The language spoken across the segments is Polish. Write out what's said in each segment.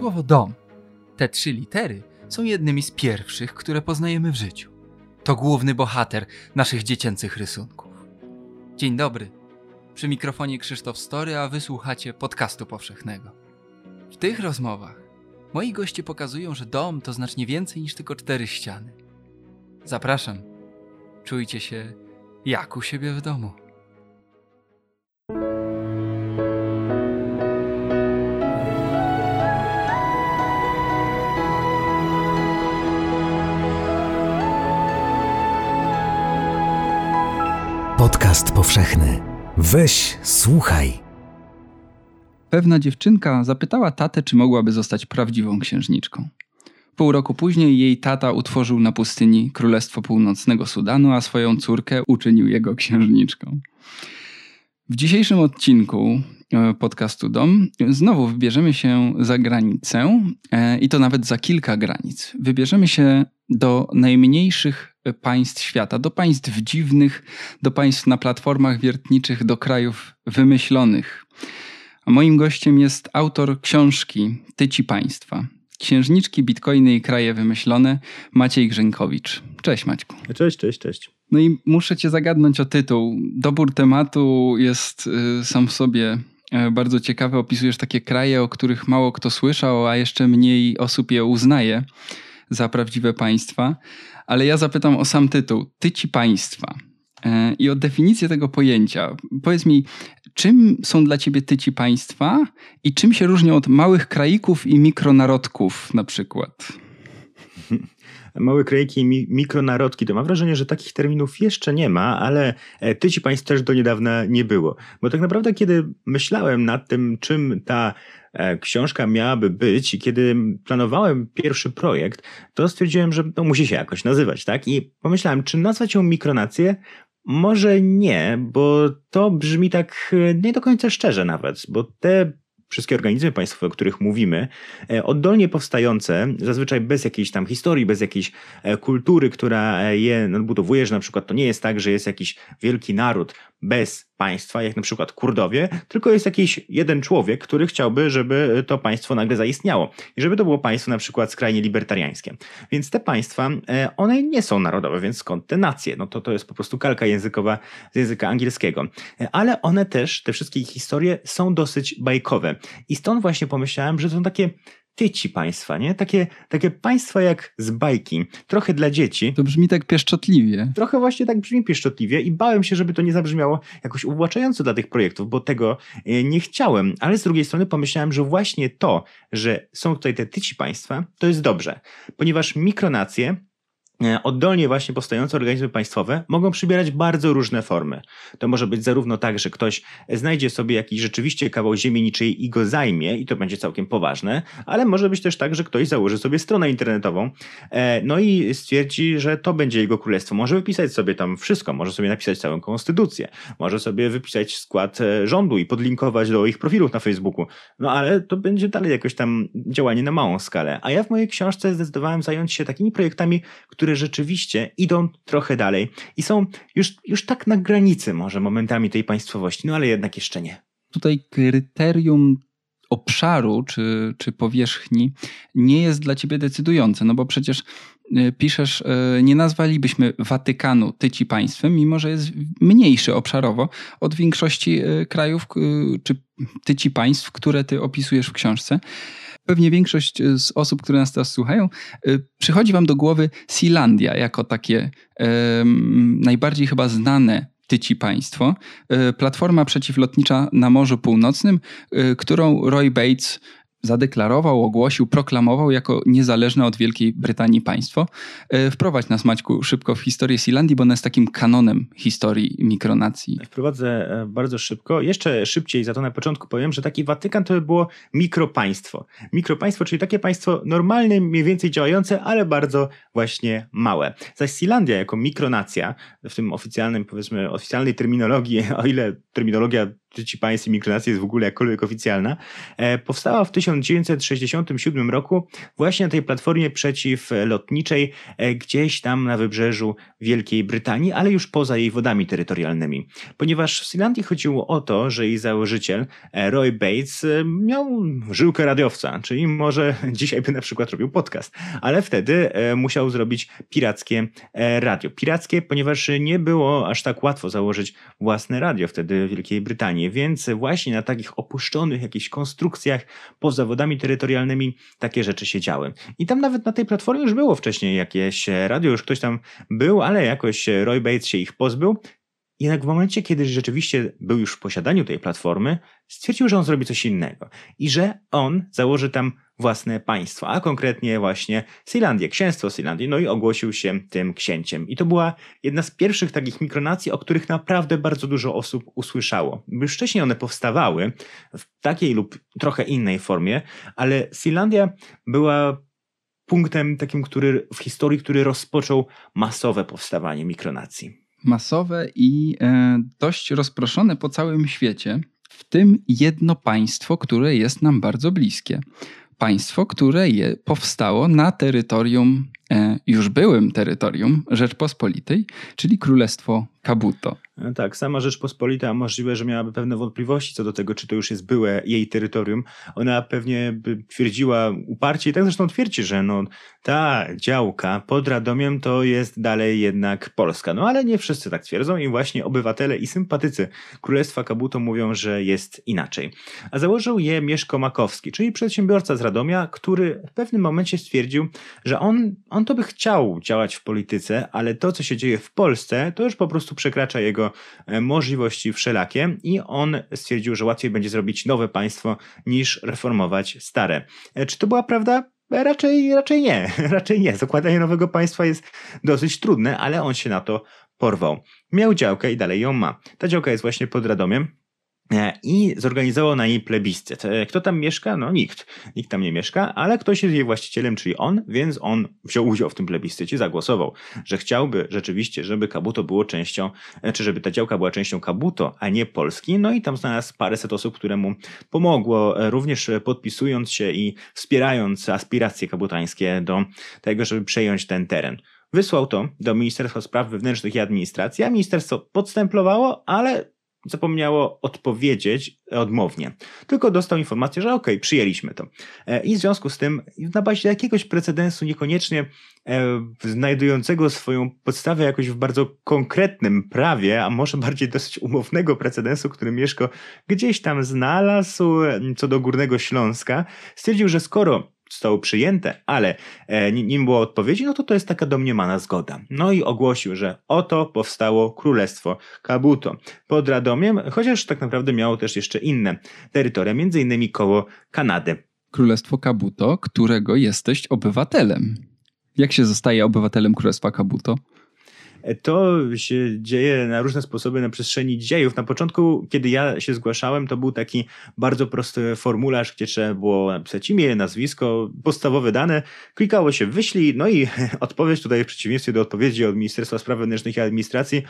Słowo dom, te trzy litery, są jednymi z pierwszych, które poznajemy w życiu. To główny bohater naszych dziecięcych rysunków. Dzień dobry. Przy mikrofonie Krzysztof Story, a wysłuchacie podcastu powszechnego. W tych rozmowach moi goście pokazują, że dom to znacznie więcej niż tylko cztery ściany. Zapraszam. Czujcie się jak u siebie w domu. Podcast powszechny. Weź, słuchaj. Pewna dziewczynka zapytała tatę, czy mogłaby zostać prawdziwą księżniczką. Pół roku później jej tata utworzył na pustyni Królestwo Północnego Sudanu, a swoją córkę uczynił jego księżniczką. W dzisiejszym odcinku e, podcastu Dom znowu wybierzemy się za granicę e, i to nawet za kilka granic. Wybierzemy się do najmniejszych państw świata, do państw dziwnych, do państw na platformach wiertniczych, do krajów wymyślonych. A moim gościem jest autor książki Tyci Państwa. Księżniczki, bitcoiny i kraje wymyślone, Maciej Grzękowicz. Cześć Maćku. Cześć, cześć, cześć. No i muszę cię zagadnąć o tytuł. Dobór tematu jest y, sam w sobie y, bardzo ciekawy. Opisujesz takie kraje, o których mało kto słyszał, a jeszcze mniej osób je uznaje za prawdziwe państwa. Ale ja zapytam o sam tytuł. Tyci państwa. Y, I o definicję tego pojęcia. Powiedz mi, czym są dla ciebie tyci państwa i czym się różnią od małych kraików i mikronarodków na przykład? Małe krajki i mikronarodki, to mam wrażenie, że takich terminów jeszcze nie ma, ale e, tyci państw też do niedawna nie było. Bo tak naprawdę, kiedy myślałem nad tym, czym ta e, książka miałaby być i kiedy planowałem pierwszy projekt, to stwierdziłem, że to musi się jakoś nazywać, tak? I pomyślałem, czy nazwać ją mikronację? Może nie, bo to brzmi tak e, nie do końca szczerze nawet, bo te wszystkie organizmy państwowe, o których mówimy, e, oddolnie powstające, zazwyczaj bez jakiejś tam historii, bez jakiejś e, kultury, która je nadbudowuje, że na przykład to nie jest tak, że jest jakiś wielki naród bez państwa, jak na przykład Kurdowie, tylko jest jakiś jeden człowiek, który chciałby, żeby to państwo nagle zaistniało i żeby to było państwo na przykład skrajnie libertariańskie. Więc te państwa, e, one nie są narodowe, więc skąd te nacje? No to to jest po prostu kalka językowa z języka angielskiego. E, ale one też, te wszystkie historie są dosyć bajkowe. I stąd właśnie pomyślałem, że są takie tyci państwa, nie? Takie, takie państwa jak z bajki, trochę dla dzieci. To brzmi tak pieszczotliwie. Trochę właśnie tak brzmi pieszczotliwie i bałem się, żeby to nie zabrzmiało jakoś uwłaczająco dla tych projektów, bo tego e, nie chciałem. Ale z drugiej strony pomyślałem, że właśnie to, że są tutaj te tyci państwa, to jest dobrze, ponieważ mikronacje oddolnie właśnie powstające organizmy państwowe mogą przybierać bardzo różne formy. To może być zarówno tak, że ktoś znajdzie sobie jakiś rzeczywiście kawał ziemi niczyjej i go zajmie i to będzie całkiem poważne, ale może być też tak, że ktoś założy sobie stronę internetową e, no i stwierdzi, że to będzie jego królestwo. Może wypisać sobie tam wszystko, może sobie napisać całą konstytucję, może sobie wypisać skład e, rządu i podlinkować do ich profilów na Facebooku. No ale to będzie dalej jakoś tam działanie na małą skalę. A ja w mojej książce zdecydowałem zająć się takimi projektami, które które rzeczywiście idą trochę dalej i są już, już tak na granicy może momentami tej państwowości, no ale jednak jeszcze nie. Tutaj kryterium obszaru czy, czy powierzchni nie jest dla ciebie decydujące, no bo przecież y, piszesz, y, nie nazwalibyśmy Watykanu tyci państwem, mimo że jest mniejszy obszarowo od większości y, krajów czy tyci państw, które ty opisujesz w książce pewnie większość e, z osób, które nas teraz słuchają, e, przychodzi wam do głowy Sealandia jako takie najbardziej chyba znane tyci państwo. E, platforma przeciwlotnicza na Morzu Północnym, którą Roy Bates zadeklarował, ogłosił, proklamował jako niezależne od Wielkiej Brytanii państwo. E, wprowadź nas, Maćku, szybko w historię Sealandii, bo ona jest takim kanonem historii mikronacji. Wprowadzę e, bardzo szybko. Jeszcze szybciej, za to na początku powiem, że taki Watykan to by było mikropaństwo. Mikropaństwo, czyli takie państwo normalne, mniej więcej działające, ale bardzo właśnie małe. Zaś Sealandia jako mikronacja, w tym oficjalnym, powiedzmy, oficjalnej terminologii, o ile terminologia ci państw mikronacji jest w ogóle jakkolwiek oficjalna, e, powstała w 1967 roku właśnie na tej platformie przeciwlotniczej e, gdzieś tam na wybrzeżu Wielkiej Brytanii, ale już poza jej wodami terytorialnymi. Ponieważ w Sealandii chodziło o to, że jej założyciel e, Roy Bates miał żyłkę radiowca, czyli może dzisiaj by na przykład robił podcast, ale wtedy musiał zrobić pirackie radio. Pirackie, ponieważ nie było aż tak łatwo założyć własne radio wtedy w Wielkiej Brytanii więc właśnie na takich opuszczonych jakichś konstrukcjach poza wodami terytorialnymi takie rzeczy się działy. I tam nawet na tej platformie już było wcześniej jakieś radio, już ktoś tam był, ale jakoś Roy Bates się ich pozbył. Jednak w momencie, kiedy rzeczywiście był już w posiadaniu tej platformy, stwierdził, że on zrobi coś innego i że on założy tam własne państwo, a konkretnie właśnie Sealandię, księstwo Sealandii, no i ogłosił się tym księciem. I to była jedna z pierwszych takich mikronacji, o których naprawdę bardzo dużo osób usłyszało. Już wcześniej one powstawały w takiej lub trochę innej formie, ale Sealandia była punktem takim, który w historii, który rozpoczął masowe powstawanie mikronacji. Masowe i e, dość rozproszone po całym świecie, w tym jedno państwo, które jest nam bardzo bliskie. Państwo, które je powstało na terytorium, już byłym terytorium Rzeczpospolitej, czyli Królestwo Kabuto. E, tak, sama Rzeczpospolita możliwe, że miałaby pewne wątpliwości co do tego, czy to już jest byłe jej terytorium. Ona pewnie by twierdziła uparcie i tak zresztą twierdzi, że no, ta działka pod Radomiem to jest dalej jednak Polska. No ale nie wszyscy tak twierdzą i właśnie obywatele i sympatycy Królestwa Kabuto mówią, że jest inaczej. A założył je Mieszko Makowski, czyli przedsiębiorca z Radomia, który w pewnym momencie stwierdził, że on, on to by chciał działać w polityce, ale to, co się dzieje w Polsce, to już po prostu przekracza jego e, możliwości wszelakie i on stwierdził, że łatwiej będzie zrobić nowe państwo niż reformować stare. E, czy to była prawda? E, raczej, raczej nie, raczej nie. Zakładanie nowego państwa jest dosyć trudne, ale on się na to porwał. Miał działkę i dalej ją ma. Ta działka jest właśnie pod Radomiem. E, i zorganizował na niej plebiscyt. E, kto tam mieszka? No nikt. Nikt tam nie mieszka, ale ktoś jest jej właścicielem, czyli on, więc on wziął udział w tym plebiscycie, zagłosował, że chciałby rzeczywiście, żeby Kabuto było częścią, e, czy żeby ta działka była częścią Kabuto, a nie Polski. No i tam znalazł paręset osób, które mu pomogło, również podpisując się i wspierając aspiracje kabutańskie do tego, żeby przejąć ten teren. Wysłał to do Ministerstwa Spraw Wewnętrznych i Administracji, a ministerstwo podstemplowało, ale zapomniało odpowiedzieć odmownie. Tylko dostał informację, że okay, przyjęliśmy to. E, I w związku z tym, na bazie jakiegoś precedensu, niekoniecznie e, znajdującego swoją podstawę jakoś w bardzo konkretnym prawie, a może bardziej dosyć umownego precedensu, który Mieszko gdzieś tam znalazł co do Górnego Śląska, stwierdził, że skoro zostało przyjęte, ale e, nim było odpowiedzi, no to to jest taka domniemana zgoda. No i ogłosił, że oto powstało Królestwo Kabuto pod Radomiem, chociaż tak naprawdę miało też jeszcze inne terytoria, między innymi koło Kanady. Królestwo Kabuto, którego jesteś obywatelem. Jak się zostaje obywatelem Królestwa Kabuto? To się dzieje na różne sposoby na przestrzeni dziejów. Na początku, kiedy ja się zgłaszałem, to był taki bardzo prosty formularz, gdzie trzeba było napisać imię, nazwisko, podstawowe dane. Klikało się wyślij, no i odpowiedź tutaj w przeciwieństwie do odpowiedzi od Ministerstwa Spraw Wewnętrznych i Administracji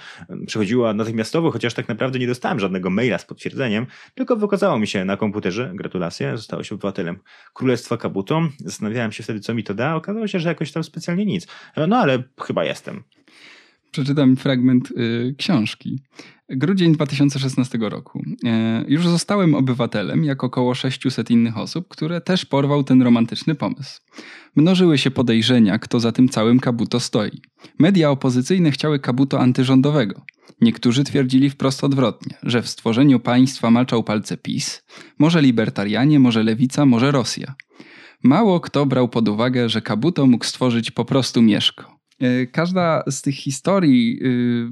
przychodziła natychmiastowo, chociaż tak naprawdę nie dostałem żadnego maila z potwierdzeniem, tylko wykazało mi się na komputerze, gratulacje, zostałeś obywatelem Królestwa Kabuto. Zastanawiałem się wtedy, co mi to da. Okazało się, że jakoś tam specjalnie nic. No ale chyba jestem. Przeczytam fragment y, książki. Grudzień 2016 roku. E, już zostałem obywatelem, jak około 600 innych osób, które też porwał ten romantyczny pomysł. Mnożyły się podejrzenia, kto za tym całym kabuto stoi. Media opozycyjne chciały kabuto antyrządowego. Niektórzy twierdzili wprost odwrotnie, że w stworzeniu państwa maczał palce PiS, może libertarianie, może lewica, może Rosja. Mało kto brał pod uwagę, że kabuto mógł stworzyć po prostu Mieszko. E, każda z tych historii y,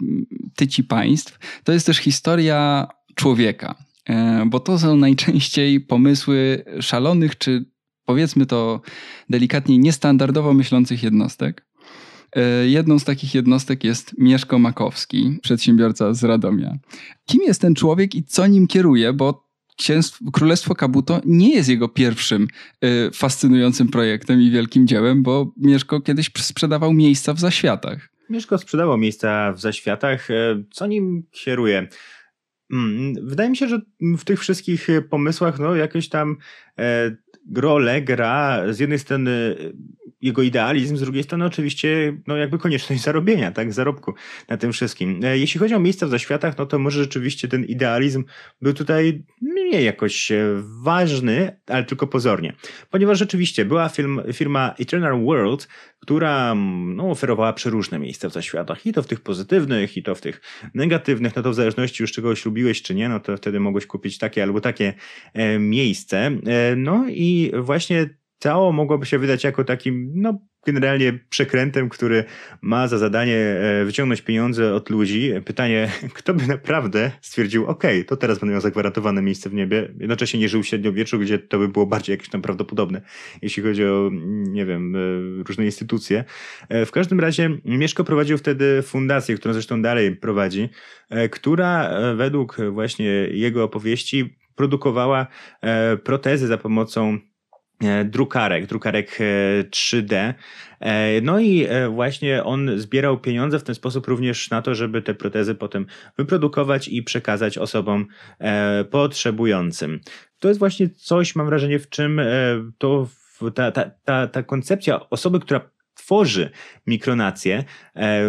tyci państw to jest też historia człowieka, e, bo to są najczęściej pomysły szalonych, czy powiedzmy to delikatnie niestandardowo myślących jednostek. E, jedną z takich jednostek jest Mieszko Makowski, przedsiębiorca z Radomia. Kim jest ten człowiek i co nim kieruje? Bo Królestwo Kabuto nie jest jego pierwszym y, fascynującym projektem i wielkim dziełem, bo Mieszko kiedyś sprzedawał miejsca w zaświatach. Mieszko sprzedało miejsca w zaświatach. E, co nim kieruje? Mm, wydaje mi się, że w tych wszystkich pomysłach, no, jakieś tam e, rolę gra z jednej strony jego idealizm, z drugiej strony oczywiście no jakby konieczność zarobienia, tak, zarobku na tym wszystkim. E, jeśli chodzi o miejsca w zaświatach, no to może rzeczywiście ten idealizm był tutaj nie jakoś e, ważny, ale tylko pozornie. Ponieważ rzeczywiście była film, firma Eternal World, która mm, no, oferowała przeróżne miejsca w zaświatach. I to w tych pozytywnych, i to w tych negatywnych. No to w zależności już czego lubiłeś czy nie, no to wtedy mogłeś kupić takie albo takie e, miejsce. E, no i właśnie Ciało mogłoby się wydać jako takim, no, generalnie przekrętem, który ma za zadanie e, wyciągnąć pieniądze od ludzi. Pytanie, kto by naprawdę stwierdził, ok, to teraz będę miał zagwarantowane miejsce w niebie, jednocześnie nie żył w średniowieczu, gdzie to by było bardziej jakieś tam prawdopodobne, jeśli chodzi o, nie wiem, e, różne instytucje. E, w każdym razie Mieszko prowadził wtedy fundację, którą zresztą dalej prowadzi, która według właśnie jego opowieści produkowała protezy za pomocą drukarek, drukarek 3D. E, e, no i właśnie on zbierał pieniądze w ten sposób również na to, żeby te protezy potem wyprodukować i przekazać osobom potrzebującym. To jest właśnie coś, mam wrażenie, w czym to ta, ta, ta, ta koncepcja osoby, która tworzy mikronację.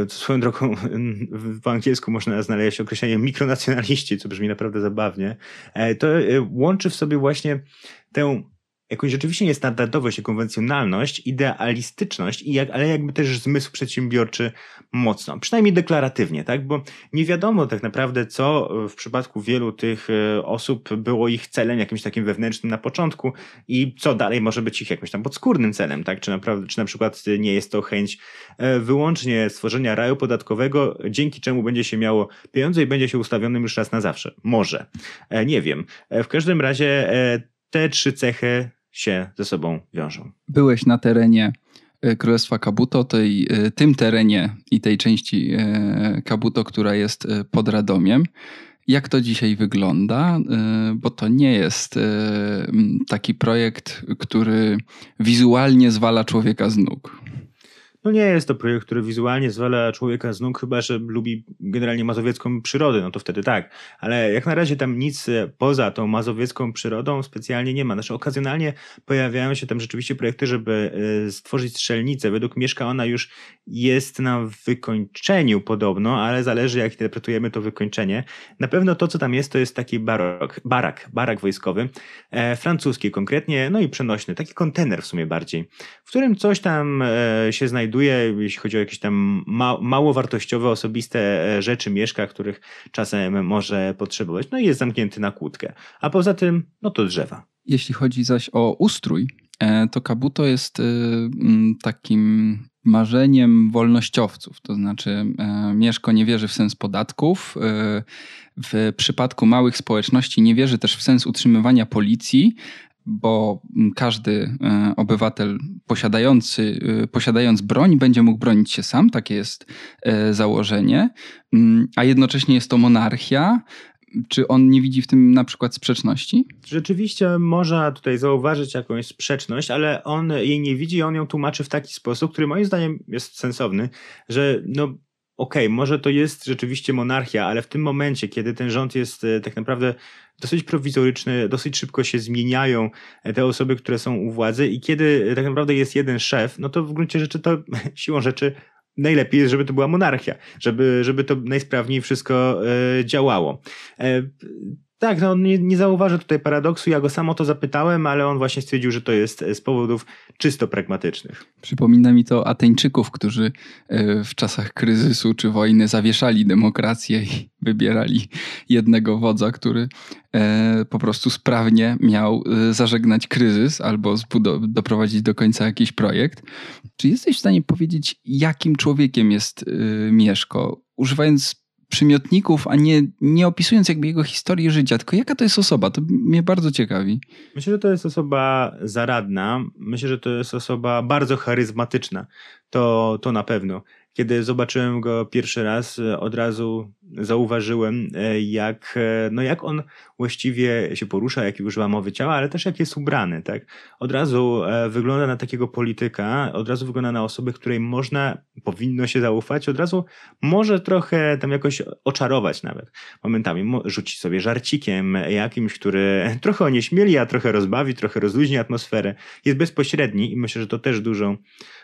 Swoją drogą w angielsku można znaleźć określenie mikronacjonaliści, co brzmi naprawdę zabawnie. To łączy w sobie właśnie tę jakąś rzeczywiście niestandardowość i konwencjonalność, idealistyczność, i jak, ale jakby też zmysł przedsiębiorczy mocno. Przynajmniej deklaratywnie, tak? Bo nie wiadomo tak naprawdę, co w przypadku wielu tych e, osób było ich celem jakimś takim wewnętrznym na początku i co dalej może być ich jakimś tam podskórnym celem, tak? Czy, naprawdę, czy na przykład nie jest to chęć e, wyłącznie stworzenia raju podatkowego, dzięki czemu będzie się miało pieniądze i będzie się ustawionym już raz na zawsze. Może. E, nie wiem. W każdym razie te trzy cechy się ze sobą wiążą. Byłeś na terenie e, Królestwa Kabuto, tej, e, tym terenie i tej części e, Kabuto, która jest pod Radomiem. Jak to dzisiaj wygląda? Bo to nie jest taki projekt, który wizualnie zwala człowieka z nóg. No nie jest to projekt, który wizualnie zwala człowieka z nóg, chyba że lubi generalnie mazowiecką przyrodę, no to wtedy tak. Ale jak na razie tam nic e, poza tą mazowiecką przyrodą specjalnie nie ma. Znaczy okazjonalnie pojawiają się tam rzeczywiście projekty, żeby e, stworzyć strzelnicę. Według Mieszka ona już jest na wykończeniu podobno, ale zależy jak interpretujemy to wykończenie. Na pewno to, co tam jest, to jest taki barok, barak, barak wojskowy, e, francuski konkretnie, no i przenośny, taki kontener w sumie bardziej, w którym coś tam e, się znajduje znajduje, jeśli chodzi o jakieś tam ma, mało wartościowe, osobiste e, rzeczy, mieszka, których czasem może potrzebować. No i jest zamknięty na kłódkę. A poza tym, no to drzewa. Jeśli chodzi zaś o ustrój, e, to Kabuto jest e, takim marzeniem wolnościowców. To znaczy, Mieszko nie wierzy w sens podatków. W przypadku małych społeczności nie wierzy też w sens utrzymywania policji, bo każdy e, obywatel posiadający, e, posiadając broń będzie mógł bronić się sam, takie jest e, założenie, mm, a jednocześnie jest to monarchia. Czy on nie widzi w tym na przykład sprzeczności? Rzeczywiście można tutaj zauważyć jakąś sprzeczność, ale on jej nie widzi i on ją tłumaczy w taki sposób, który moim zdaniem jest sensowny, że no okej, okay, może to jest rzeczywiście monarchia, ale w tym momencie, kiedy ten rząd jest tak naprawdę dosyć prowizoryczny, dosyć szybko się zmieniają e, te osoby, które są u władzy i kiedy e, tak naprawdę jest jeden szef, no to w gruncie rzeczy to siłą rzeczy najlepiej jest, żeby to była monarchia, żeby, żeby to najsprawniej wszystko e, działało. E, tak, no nie, nie tutaj paradoksu. Ja go sam o to zapytałem, ale on właśnie stwierdził, że to jest z powodów czysto pragmatycznych. Przypomina mi to Ateńczyków, którzy e, w czasach kryzysu czy wojny zawieszali demokrację i wybierali jednego wodza, który e, po prostu sprawnie miał e, zażegnać kryzys albo doprowadzić do końca jakiś projekt. Czy jesteś w stanie powiedzieć, jakim człowiekiem jest Mieszko? Używając przymiotników, a nie, nie opisując jakby jego historii życia, tylko jaka to jest osoba, to mnie bardzo ciekawi. Myślę, że to jest osoba zaradna, myślę, że to jest osoba bardzo charyzmatyczna, to, to na pewno. Kiedy zobaczyłem go pierwszy raz, od razu zauważyłem, jak, no jak on właściwie się porusza, jaki używa mowy ciała, ale też jak jest ubrany. Tak? Od razu wygląda na takiego polityka, od razu wygląda na osobę, której można, powinno się zaufać, od razu może trochę tam jakoś oczarować nawet. Momentami rzucić sobie żarcikiem jakimś, który trochę onieśmieli, a trochę rozbawi, trochę rozluźni atmosferę. Jest bezpośredni i myślę, że to też dużo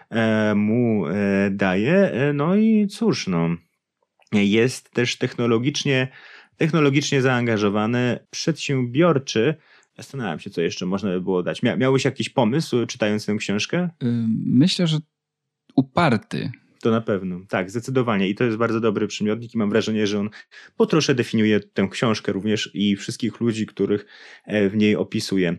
e, mu e, daje. No i cóż, no, jest też technologicznie, technologicznie zaangażowany, przedsiębiorczy. Zastanawiam się, co jeszcze można by było dać. Mia miałeś jakiś pomysł, czytając tę książkę? Myślę, że uparty. To na pewno, tak, zdecydowanie. I to jest bardzo dobry przymiotnik i mam wrażenie, że on po trosze definiuje tę książkę również i wszystkich ludzi, których w niej opisuje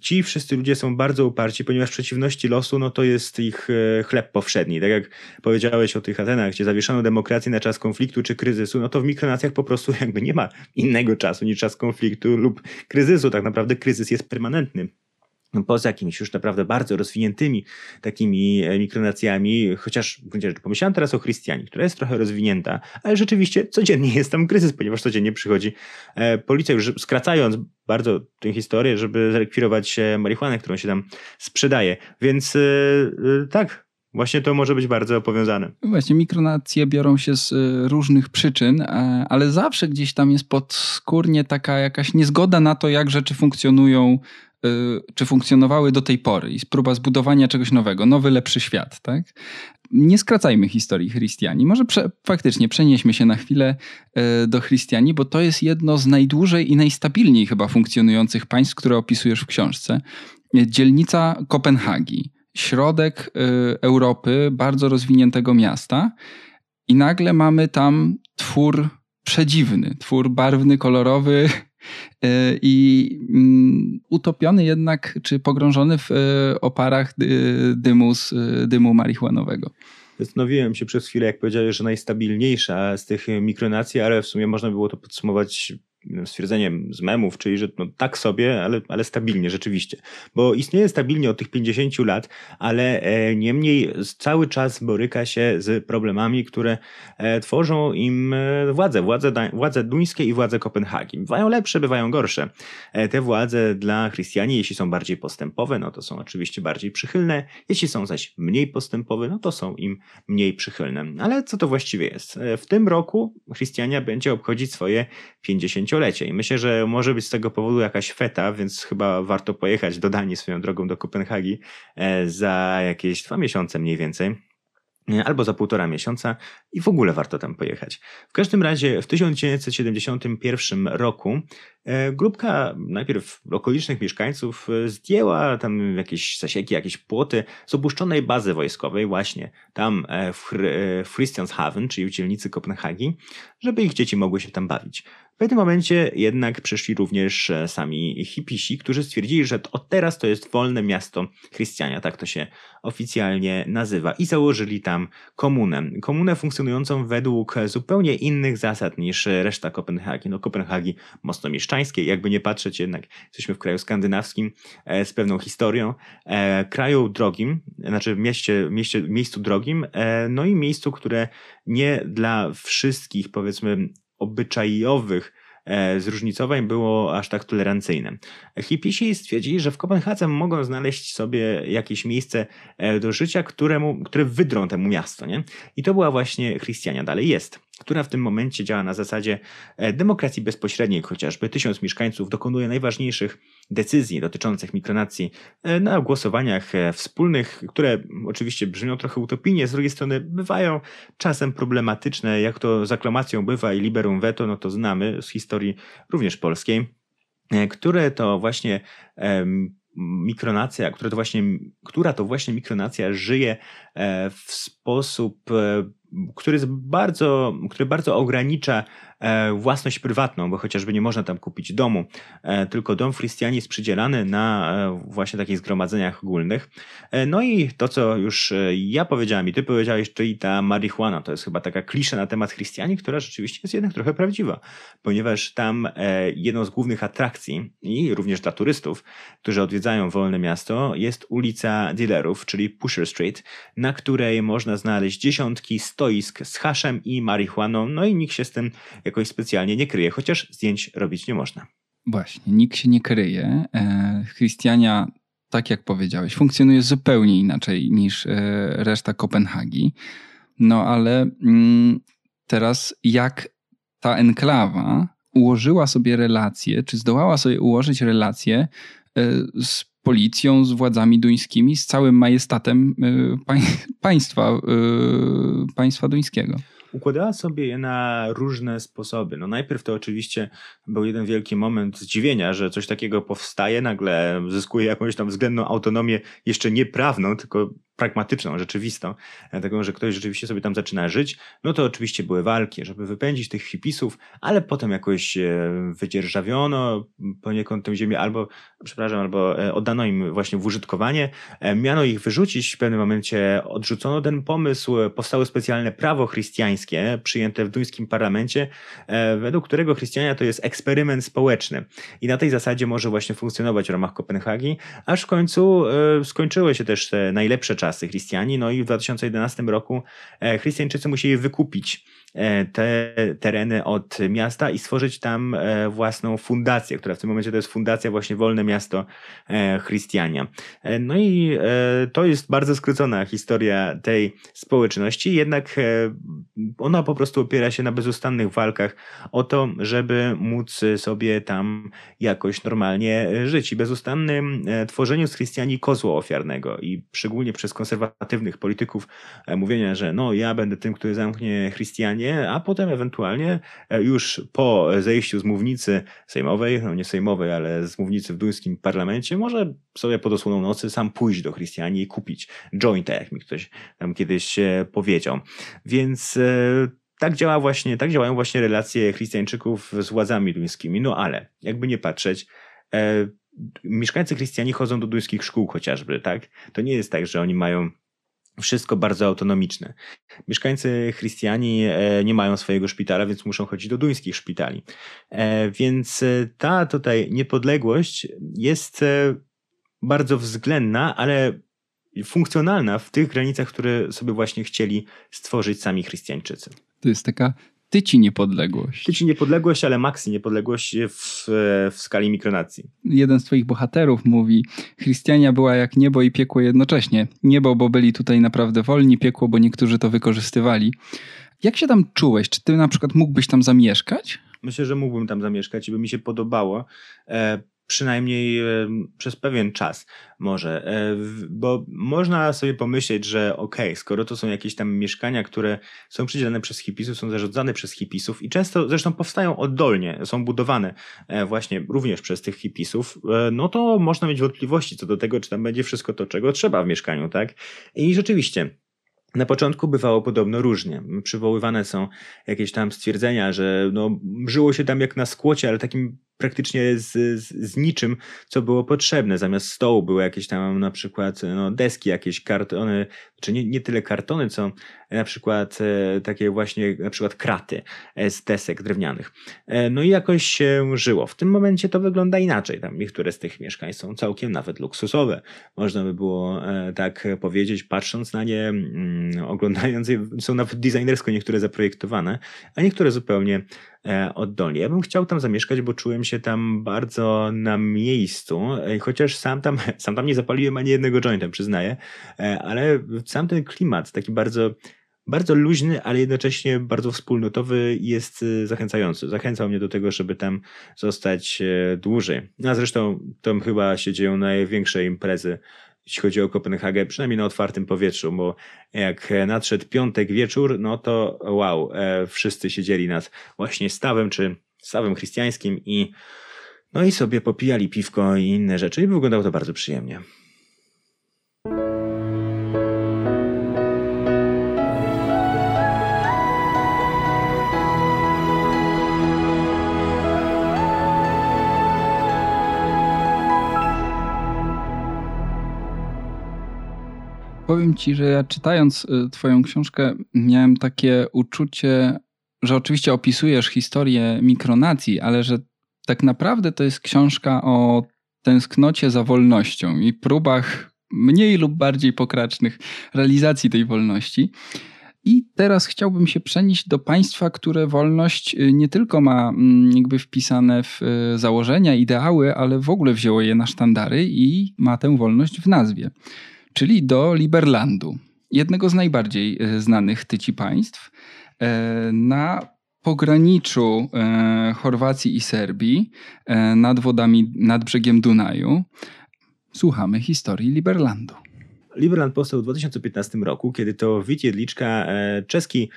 ci wszyscy ludzie są bardzo uparci, ponieważ przeciwności losu no to jest ich e, chleb powszedni. Tak jak powiedziałeś o tych Atenach, gdzie zawieszano demokrację na czas konfliktu czy kryzysu, no to w mikronacjach po prostu jakby nie ma innego czasu niż czas konfliktu lub kryzysu. Tak naprawdę kryzys jest permanentny. No, poza jakimiś już naprawdę bardzo rozwiniętymi takimi e, mikronacjami, chociaż pomyślałem teraz o Chrystianii, która jest trochę rozwinięta, ale rzeczywiście codziennie jest tam kryzys, ponieważ codziennie przychodzi e, policja, już skracając bardzo tę historię, żeby zarekwirować marihuanę, którą się tam sprzedaje. Więc e, tak, Właśnie to może być bardzo powiązane. Właśnie mikronacje biorą się z różnych przyczyn, ale zawsze gdzieś tam jest podskórnie taka jakaś niezgoda na to, jak rzeczy funkcjonują czy funkcjonowały do tej pory i próba zbudowania czegoś nowego, nowy, lepszy świat, tak? Nie skracajmy historii Chrystiani. Może prze, faktycznie przenieśmy się na chwilę y, do Chrystiani, bo to jest jedno z najdłużej i najstabilniej chyba funkcjonujących państw, które opisujesz w książce. Dzielnica Kopenhagi, środek y, Europy, bardzo rozwiniętego miasta i nagle mamy tam twór przedziwny, twór barwny, kolorowy, i mm, utopiony jednak, czy pogrążony w e, oparach dymu, dymu marihuanowego. Zastanowiłem się przez chwilę, jak powiedziałeś, że najstabilniejsza z tych mikronacji, ale w sumie można było to podsumować stwierdzeniem z memów, czyli że no, tak sobie, ale, ale stabilnie rzeczywiście. Bo istnieje stabilnie od tych 50 lat, ale e, niemniej cały czas boryka się z problemami, które e, tworzą im e, władze, władze, władze duńskie i władze Kopenhagi. Bywają lepsze, bywają gorsze. E, te władze dla Chrystiani, jeśli są bardziej postępowe, no to są oczywiście bardziej przychylne, jeśli są zaś mniej postępowe, no to są im mniej przychylne. Ale co to właściwie jest? E, w tym roku Chrystiania będzie obchodzić swoje 50 dziesięciolecie. I myślę, że może być z tego powodu jakaś feta, więc chyba warto pojechać do Danii swoją drogą do Kopenhagi e, za jakieś dwa miesiące mniej więcej albo za półtora miesiąca i w ogóle warto tam pojechać. W każdym razie w 1971 roku e, grupka najpierw okolicznych mieszkańców e, zdjęła tam jakieś zasieki, jakieś płoty z opuszczonej bazy wojskowej właśnie tam w Christianshaven, czyli w dzielnicy Kopenhagi, żeby ich dzieci mogły się tam bawić. W pewnym momencie jednak przyszli również e, sami hipisi, którzy stwierdzili, że od teraz to jest wolne miasto Chrystiania, tak to się oficjalnie nazywa, i założyli tam komunę. Komunę funkcjonującą według zupełnie innych zasad niż reszta Kopenhagi. No Kopenhagi mocno mieszczańskiej, jakby nie patrzeć jednak, jesteśmy w kraju skandynawskim e, z pewną historią, e, kraju drogim, znaczy mieście, mieście, miejscu drogim, no i miejscu, które nie dla wszystkich powiedzmy obyczajowych e, zróżnicowań było aż tak tolerancyjne. Hipisi stwierdzili, że w Kopenhadze mogą znaleźć sobie jakieś miejsce e, do życia, któremu, które wydrą temu miasto. Nie? I to była właśnie Christiania, dalej jest która w tym momencie działa na zasadzie e, demokracji bezpośredniej, chociażby tysiąc mieszkańców dokonuje najważniejszych decyzji dotyczących mikronacji e, na głosowaniach e, wspólnych, które oczywiście brzmią trochę utopijnie, z drugiej strony bywają czasem problematyczne, jak to z aklamacją bywa i liberum veto, no to znamy z historii również polskiej, które to właśnie mikronacja, która to właśnie, która to właśnie mikronacja żyje w sposób który jest bardzo, który bardzo ogranicza E, własność prywatną, bo chociażby nie można tam kupić domu, e, tylko dom w jest przydzielany na e, właśnie takich zgromadzeniach ogólnych. No i to, co już ja powiedziałem i ty powiedziałeś, czyli ta marihuana, to jest chyba taka klisza na temat Christiani, która rzeczywiście jest jednak trochę prawdziwa, ponieważ tam jedną z głównych atrakcji i również dla turystów, którzy odwiedzają Wolne Miasto, jest ulica dealerów, czyli Pusher Street, na której można znaleźć dziesiątki, stoisk z haszem i marihuaną, no i nikt się z tym jakoś specjalnie nie kryje, chociaż zdjęć robić nie można. Właśnie, nikt się nie kryje. E, Christiania, tak jak powiedziałeś, funkcjonuje zupełnie inaczej niż e, reszta Kopenhagi. No ale mm, teraz jak ta enklawa ułożyła sobie relacje, czy zdołała sobie ułożyć relacje e, z policją, z władzami duńskimi, z całym majestatem państwa, państwa duńskiego układała sobie je na różne sposoby. No najpierw to oczywiście był jeden wielki moment zdziwienia, że coś takiego powstaje, nagle zyskuje jakąś tam względną autonomię, jeszcze nie prawną, tylko pragmatyczną, rzeczywistą, dlatego że ktoś rzeczywiście sobie tam zaczyna żyć, no to oczywiście były walki, żeby wypędzić tych hipisów, ale potem jakoś wydzierżawiono poniekąd tę ziemię, albo, przepraszam, albo e, oddano im właśnie w użytkowanie, e, miano ich wyrzucić, w pewnym momencie odrzucono ten pomysł, powstało specjalne prawo chrystiańskie przyjęte w duńskim parlamencie, e, według którego chrystiania to jest eksperyment społeczny. I na tej zasadzie może właśnie funkcjonować w ramach Kopenhagi, aż w końcu skończyły się też te najlepsze czasy Chrystiani. No i w 2011 roku e, Chrystiańczycy musieli wykupić E, te tereny od miasta i stworzyć tam e, własną fundację, która w tym momencie to jest fundacja właśnie Wolne Miasto Christiania. No i to jest bardzo skrócona historia tej społeczności, jednak ona po prostu opiera się na bezustannych walkach o to, żeby móc sobie tam jakoś normalnie żyć i bezustannym tworzeniu z Christiani kozła ofiarnego i szczególnie przez konserwatywnych polityków mówienia, że no ja będę tym, który zamknie Christianie a potem ewentualnie e, już po zejściu z mównicy sejmowej, no nie sejmowej, ale z mównicy w duńskim parlamencie, może sobie pod osłoną nocy sam pójść do Christianii i kupić jointa, jak mi ktoś tam kiedyś e, powiedział. Więc e, tak działa właśnie, tak działają właśnie relacje Chrystiańczyków z władzami duńskimi. No ale, jakby nie patrzeć, e, mieszkańcy Chrystiani chodzą do duńskich szkół chociażby, tak? To nie jest tak, że oni mają wszystko bardzo autonomiczne. Mieszkańcy chrystiani e, nie mają swojego szpitala, więc muszą chodzić do duńskich szpitali. E, więc e, ta tutaj niepodległość jest bardzo względna, ale funkcjonalna w tych granicach, które sobie właśnie chcieli stworzyć sami chrystiańczycy. To jest taka tyci niepodległość. Tyci niepodległość, ale maksy niepodległość w, w skali mikronacji. Jeden z twoich bohaterów mówi, Chrystiania była jak niebo i piekło jednocześnie. Niebo, bo byli tutaj naprawdę wolni, piekło, bo niektórzy to wykorzystywali. Jak się tam czułeś? Czy ty na przykład mógłbyś tam zamieszkać? Myślę, że mógłbym tam zamieszkać i by mi się podobało. E, przynajmniej e, przez pewien czas może, e, bo można sobie pomyśleć, że okej, okay, skoro to są jakieś tam mieszkania, które są przydzielane przez hipisów, są zarządzane przez hipisów i często zresztą powstają oddolnie, są budowane e, właśnie również przez tych hipisów, no to można mieć wątpliwości co do tego, czy tam będzie wszystko to, czego trzeba w mieszkaniu, tak? I rzeczywiście, na początku bywało podobno różnie. Przywoływane są jakieś tam stwierdzenia, że no, żyło się tam jak na skłocie, ale takim praktycznie z, z, z, niczym, co było potrzebne. Zamiast stołu były jakieś tam na przykład no, deski, jakieś kartony, czy nie, nie tyle kartony, co na przykład e, takie właśnie na przykład kraty e, z desek drewnianych. E, no i jakoś się żyło. W tym momencie to wygląda inaczej. Tam niektóre z tych mieszkań są całkiem nawet luksusowe. Można by było e, tak powiedzieć, patrząc na nie, mm, oglądając je, są nawet designersko niektóre zaprojektowane, a niektóre zupełnie E, oddolnie. Ja bym chciał tam zamieszkać, bo czułem się tam bardzo na miejscu, e, chociaż sam tam, sam tam nie zapaliłem ani jednego jointa, przyznaję, e, ale sam ten klimat, taki bardzo bardzo luźny, ale jednocześnie bardzo wspólnotowy jest zachęcający. Zachęcał mnie do tego, żeby tam zostać dłużej. No a zresztą tam chyba się dzieją największe imprezy jeśli chodzi o Kopenhagę, przynajmniej na otwartym powietrzu, bo jak nadszedł piątek wieczór, no to wow, e, wszyscy siedzieli nad właśnie stawem czy stawem chrystiańskim i no i sobie popijali piwko i inne rzeczy i wyglądało to bardzo przyjemnie. powiem ci, że ja czytając y, Twoją książkę, miałem takie uczucie, że oczywiście opisujesz historię mikronacji, ale że tak naprawdę to jest książka o tęsknocie za wolnością i próbach mniej lub bardziej pokracznych realizacji tej wolności. I teraz chciałbym się przenieść do państwa, które wolność y, nie tylko ma mm, jakby wpisane w y, założenia, ideały, ale w ogóle wzięło je na sztandary i ma tę wolność w nazwie, czyli do Liberlandu, jednego z najbardziej y, znanych tyci państw. E, na pograniczu e, Chorwacji i Serbii, e, nad wodami, nad brzegiem Dunaju, słuchamy historii Liberlandu. Liberland powstał w 2015 roku, kiedy to Wit Jedliczka, e, czeski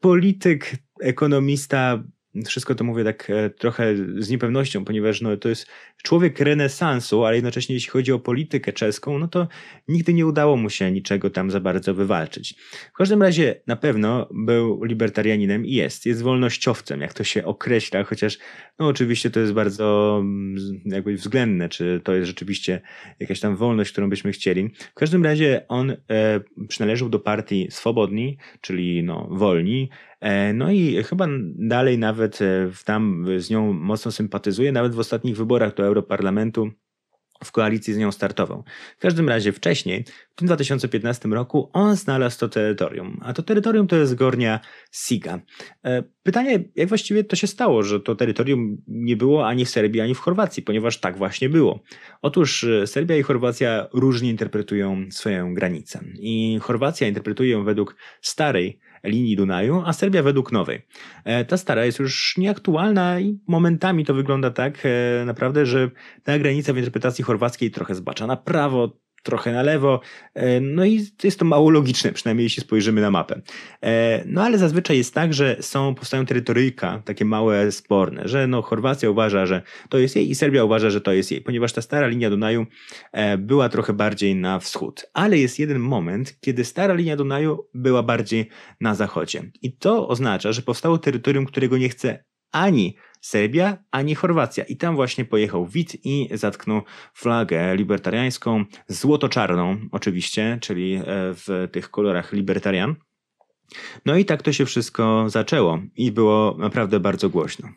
polityk, ekonomista, wszystko to mówię tak e, trochę z niepewnością, ponieważ no, to jest człowiek renesansu, ale jednocześnie jeśli chodzi o politykę czeską, no to nigdy nie udało mu się niczego tam za bardzo wywalczyć. W każdym razie na pewno był libertarianinem i jest. Jest wolnościowcem, jak to się określa, chociaż no oczywiście to jest bardzo mm, jakby względne, czy to jest rzeczywiście jakaś tam wolność, którą byśmy chcieli. W każdym razie on e, przynależał do partii Swobodni, czyli no, wolni, no i chyba dalej nawet e, tam z nią mocno sympatyzuje, nawet w ostatnich wyborach do Europarlamentu w koalicji z nią startował. W każdym razie wcześniej, w tym 2015 roku, on znalazł to terytorium, a to terytorium to jest Gornia Siga. E, pytanie, jak właściwie to się stało, że to terytorium nie było ani w Serbii, ani w Chorwacji, ponieważ tak właśnie było. Otóż Serbia i Chorwacja różnie interpretują swoją granicę. I Chorwacja interpretuje ją według starej linii Dunaju, a Serbia według nowej. E, ta stara jest już nieaktualna i momentami to wygląda tak e, naprawdę, że ta granica w interpretacji chorwackiej trochę zbacza na prawo, trochę na lewo. E, no i jest to mało logiczne, przynajmniej jeśli spojrzymy na mapę. E, no ale zazwyczaj jest tak, że są, powstają terytoryjka, takie małe, sporne, że no Chorwacja uważa, że to jest jej i Serbia uważa, że to jest jej, ponieważ ta stara linia Dunaju e, była trochę bardziej na wschód. Ale jest jeden moment, kiedy stara linia Dunaju była bardziej na zachodzie. I to oznacza, że powstało terytorium, którego nie chce ani Serbia, ani Chorwacja. I tam właśnie pojechał Wit i zatknął flagę libertariańską, złoto-czarną oczywiście, czyli e, w tych kolorach libertarian. No i tak to się wszystko zaczęło i było naprawdę bardzo głośno.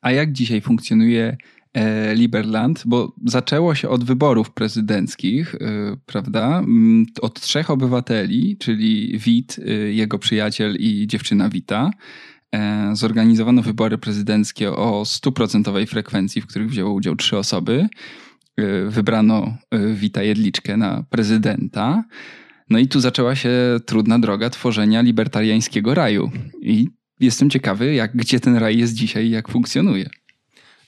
A jak dzisiaj funkcjonuje e, Liberland? Bo zaczęło się od wyborów prezydenckich, e, prawda? Mm, od trzech obywateli, czyli Wit, jego przyjaciel i dziewczyna Wita. E, zorganizowano wybory prezydenckie o stuprocentowej frekwencji, w których wzięło udział trzy osoby. E, wybrano e, Wita Jedliczkę na prezydenta. No i tu zaczęła się trudna droga tworzenia libertariańskiego raju. I jestem ciekawy, jak, gdzie ten raj jest dzisiaj i jak funkcjonuje.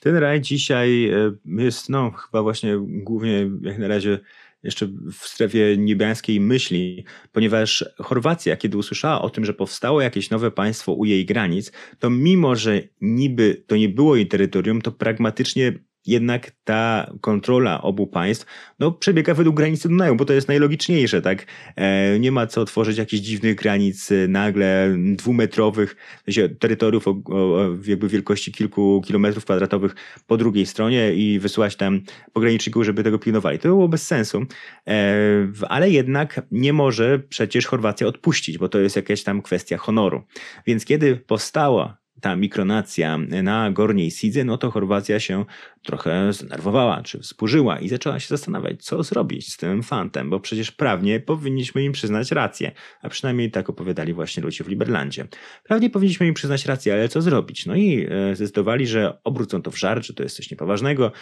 Ten raj dzisiaj jest, no, chyba właśnie głównie jak na razie jeszcze w strefie niebiańskiej myśli, ponieważ Chorwacja, kiedy usłyszała o tym, że powstało jakieś nowe państwo u jej granic, to mimo, że niby to nie było jej terytorium, to pragmatycznie jednak ta kontrola obu państw no, przebiega według granicy Dunaju, bo to jest najlogiczniejsze, tak? E, nie ma co tworzyć jakichś dziwnych granic e, nagle dwumetrowych, terytoriów o, o, jakby wielkości kilku kilometrów kwadratowych po drugiej stronie i wysyłać tam pograniczników, żeby tego pilnowali. To było bez sensu, e, ale jednak nie może przecież Chorwacja odpuścić, bo to jest jakaś tam kwestia honoru. Więc kiedy powstała ta mikronacja na Gorniej Sidze, no to Chorwacja się trochę zdenerwowała, czy wzburzyła i zaczęła się zastanawiać, co zrobić z tym fantem, bo przecież prawnie powinniśmy im przyznać rację, a przynajmniej tak opowiadali właśnie ludzie w Liberlandzie. Prawnie powinniśmy im przyznać rację, ale co zrobić? No i e, zdecydowali, że obrócą to w żart, że to jest coś niepoważnego,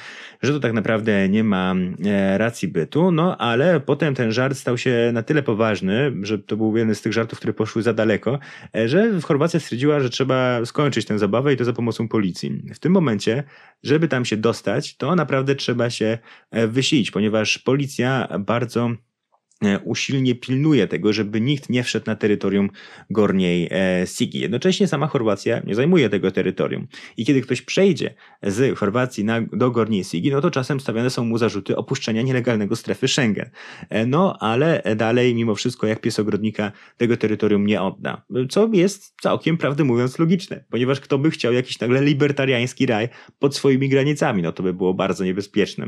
że to tak naprawdę nie ma e, racji bytu, no ale potem ten żart stał się na tyle poważny, że to był jeden z tych żartów, które poszły za daleko, e, że Chorwacja stwierdziła, że trzeba skończyć tę zabawę i to za pomocą policji. W tym momencie, żeby tam się dostać, dostać, to naprawdę trzeba się e, wysilić, ponieważ policja bardzo usilnie pilnuje tego, żeby nikt nie wszedł na terytorium Gorniej e, Sigi. Jednocześnie sama Chorwacja nie zajmuje tego terytorium. I kiedy ktoś przejdzie z Chorwacji na, do Gorniej Sigi, no to czasem stawiane są mu zarzuty opuszczenia nielegalnego strefy Schengen. E, no ale dalej, mimo wszystko, jak pies ogrodnika tego terytorium nie odda. Co jest całkiem, prawdę mówiąc, logiczne, ponieważ kto by chciał jakiś nagle libertariański raj pod swoimi granicami, no to by było bardzo niebezpieczne.